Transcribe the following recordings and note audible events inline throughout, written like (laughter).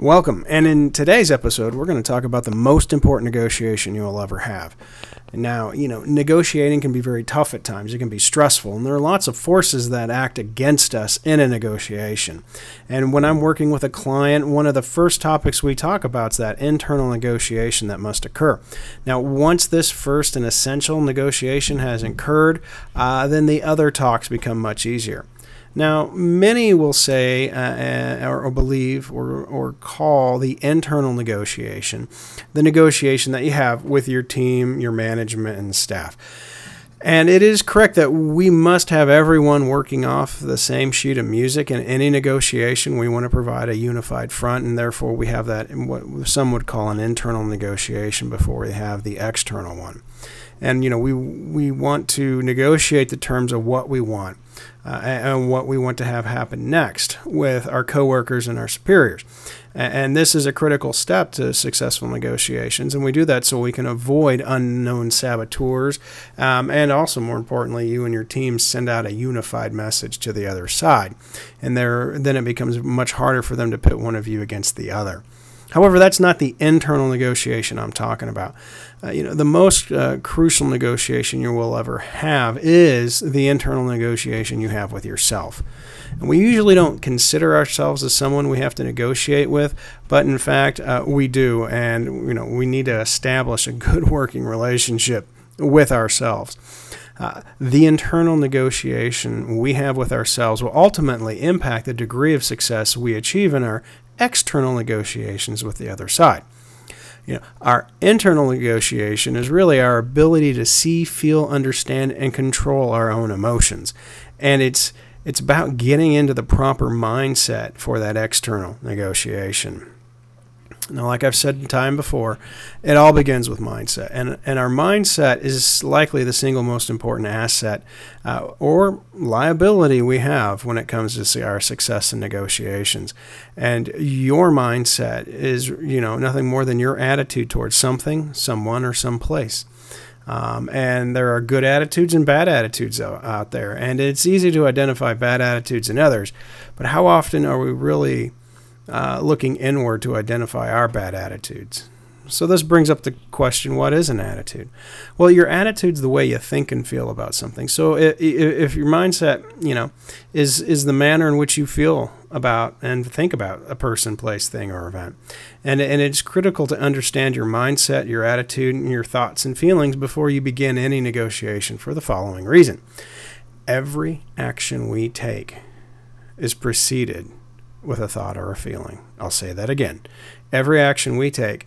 Welcome. And in today's episode, we're going to talk about the most important negotiation you will ever have. Now, you know, negotiating can be very tough at times. It can be stressful, and there are lots of forces that act against us in a negotiation. And when I'm working with a client, one of the first topics we talk about is that internal negotiation that must occur. Now, once this first and essential negotiation has occurred, uh, then the other talks become much easier. Now, many will say uh, uh, or, or, believe or, or call the internal negotiation the negotiation that you have with your team, your management, and staff. And it is correct that we must have everyone working off the same sheet of music. In any negotiation, we want to provide a unified front, and therefore we have that what some would call an internal negotiation before we have the external one. And you know, we we want to negotiate the terms of what we want uh, and what we want to have happen next with our coworkers and our superiors. And this is a critical step to successful negotiations. And we do that so we can avoid unknown saboteurs. Um, and also, more importantly, you and your team send out a unified message to the other side. And there, then it becomes much harder for them to pit one of you against the other. However, that's not the internal negotiation I'm talking about. Uh, you know, the most uh, crucial negotiation you will ever have is the internal negotiation you have with yourself. And we usually don't consider ourselves as someone we have to negotiate with, but in fact, uh, we do, and you know, we need to establish a good working relationship with ourselves. Uh, the internal negotiation we have with ourselves will ultimately impact the degree of success we achieve in our external negotiations with the other side. You know, our internal negotiation is really our ability to see, feel, understand, and control our own emotions. And it's it's about getting into the proper mindset for that external negotiation. Now, like I've said time before, it all begins with mindset. And, and our mindset is likely the single most important asset uh, or liability we have when it comes to our success in negotiations. And your mindset is, you know, nothing more than your attitude towards something, someone, or someplace. Um, and there are good attitudes and bad attitudes out there. And it's easy to identify bad attitudes in others. But how often are we really uh, looking inward to identify our bad attitudes. So this brings up the question: What is an attitude? Well, your attitude's the way you think and feel about something. So if, if your mindset, you know, is is the manner in which you feel about and think about a person, place, thing, or event, and and it's critical to understand your mindset, your attitude, and your thoughts and feelings before you begin any negotiation. For the following reason: every action we take is preceded with a thought or a feeling. I'll say that again. Every action we take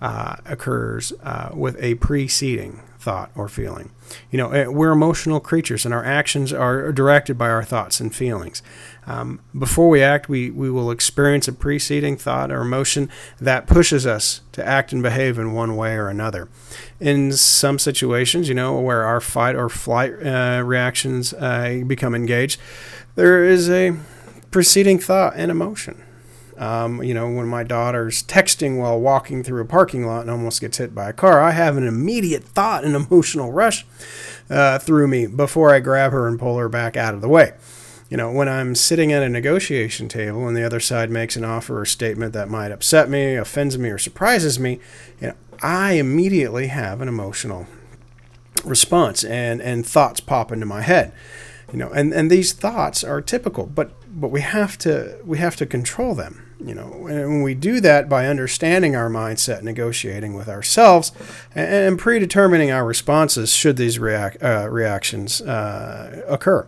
uh, occurs uh, with a preceding thought or feeling. You know, eh, we're emotional creatures, and our actions are directed by our thoughts and feelings. Um, before we act, we, we will experience a preceding thought or emotion that pushes us to act and behave in one way or another. In some situations, you know, where our fight or flight uh, reactions uh, become engaged, there is a preceding thought and emotion. Um, you know, when my daughter's texting while walking through a parking lot and almost gets hit by a car, I have an immediate thought and (laughs) emotional rush uh, through me before I grab her and pull her back out of the way. You know, when I'm sitting at a negotiation table and the other side makes an offer or statement that might upset me, offends me, or surprises me, you know, I immediately have an emotional response and, and thoughts pop into my head you know and and these thoughts are typical but but we have to we have to control them you know? And when we do that by understanding our mindset negotiating with ourselves and, and predetermining our responses should these react, uh, reactions uh, occur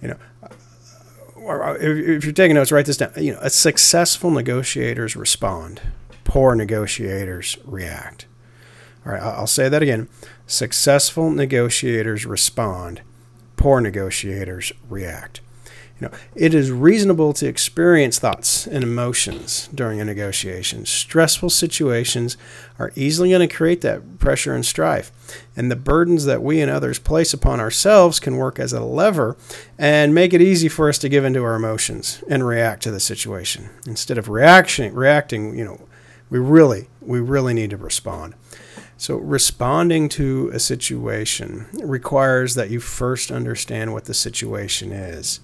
you know? If, you're taking notes write this down. You know successful negotiators respond poor negotiators react. All right i'll say that again. Successful negotiators respond poor negotiators react. Know, it is reasonable to experience thoughts and emotions during a negotiation. Stressful situations are easily going to create that pressure and strife. And the burdens that we and others place upon ourselves can work as a lever and make it easy for us to give into our emotions and react to the situation. Instead of reaction, reacting, you know, we really, we really need to respond. So, responding to a situation requires that you first understand what the situation is.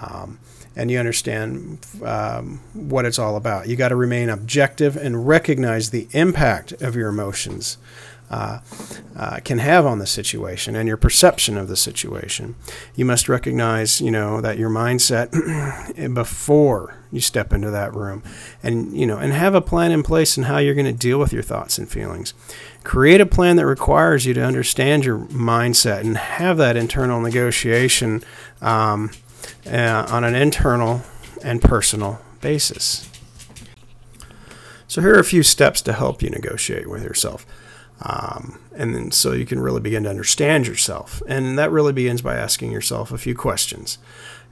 Um, and you understand um, what it's all about. You got to remain objective and recognize the impact of your emotions uh, uh, can have on the situation and your perception of the situation. You must recognize, you know, that your mindset (clears throat) before you step into that room, and you know, and have a plan in place in how you're going to deal with your thoughts and feelings. Create a plan that requires you to understand your mindset and have that internal negotiation um, uh, on an internal and personal basis. So, here are a few steps to help you negotiate with yourself. Um, and then so you can really begin to understand yourself. And that really begins by asking yourself a few questions.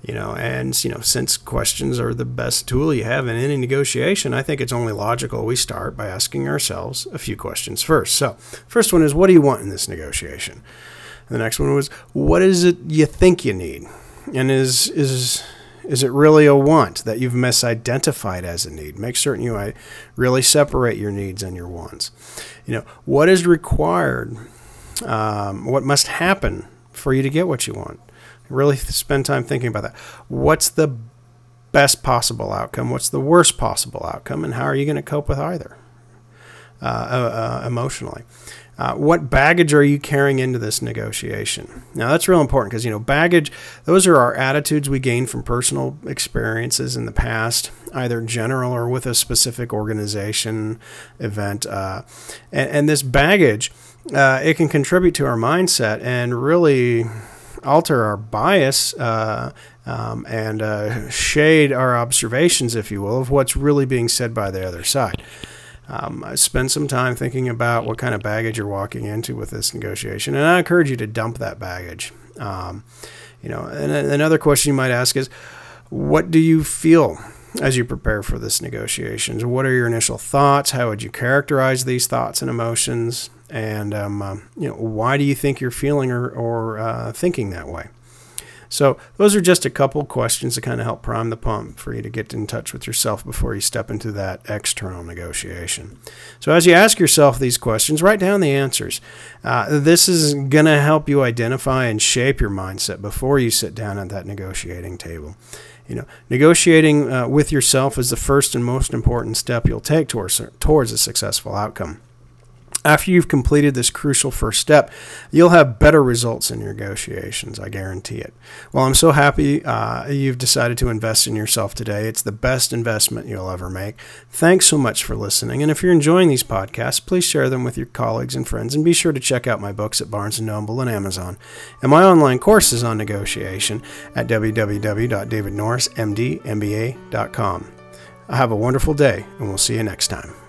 You know, and you know, since questions are the best tool you have in any negotiation, I think it's only logical we start by asking ourselves a few questions first. So, first one is, what do you want in this negotiation? And the next one was, what is it you think you need? And is is is it really a want that you've misidentified as a need? Make certain you really separate your needs and your wants. You know, what is required, um, what must happen for you to get what you want? Really spend time thinking about that. What's the best possible outcome? What's the worst possible outcome? And how are you going to cope with either uh, uh, uh emotionally? Uh, what baggage are you carrying into this negotiation? Now, that's real important because, you know, baggage, those are our attitudes we gain from personal experiences in the past, either general or with a specific organization event. Uh, and, and, this baggage, uh, it can contribute to our mindset and really alter our bias uh, um, and shade our observations, if you will, of what's really being said by the other side. Um, spend some time thinking about what kind of baggage you're walking into with this negotiation, and I encourage you to dump that baggage. Um, you know, and another question you might ask is, what do you feel as you prepare for this negotiations? What are your initial thoughts? How would you characterize these thoughts and emotions? And um, uh, you know, why do you think you're feeling or, or uh, thinking that way? So those are just a couple questions to kind of help prime the pump for you to get in touch with yourself before you step into that external negotiation. So as you ask yourself these questions, write down the answers. Uh, this is going to help you identify and shape your mindset before you sit down at that negotiating table. You know, negotiating uh, with yourself is the first and most important step you'll take towards towards a successful outcome. After you've completed this crucial first step, you'll have better results in your negotiations. I guarantee it. Well, I'm so happy uh, you've decided to invest in yourself today. It's the best investment you'll ever make. Thanks so much for listening. And if you're enjoying these podcasts, please share them with your colleagues and friends. And be sure to check out my books at Barnes & Noble and Amazon, and my online courses on negotiation at www.davidnorrismdmba.com. Have a wonderful day, and we'll see you next time.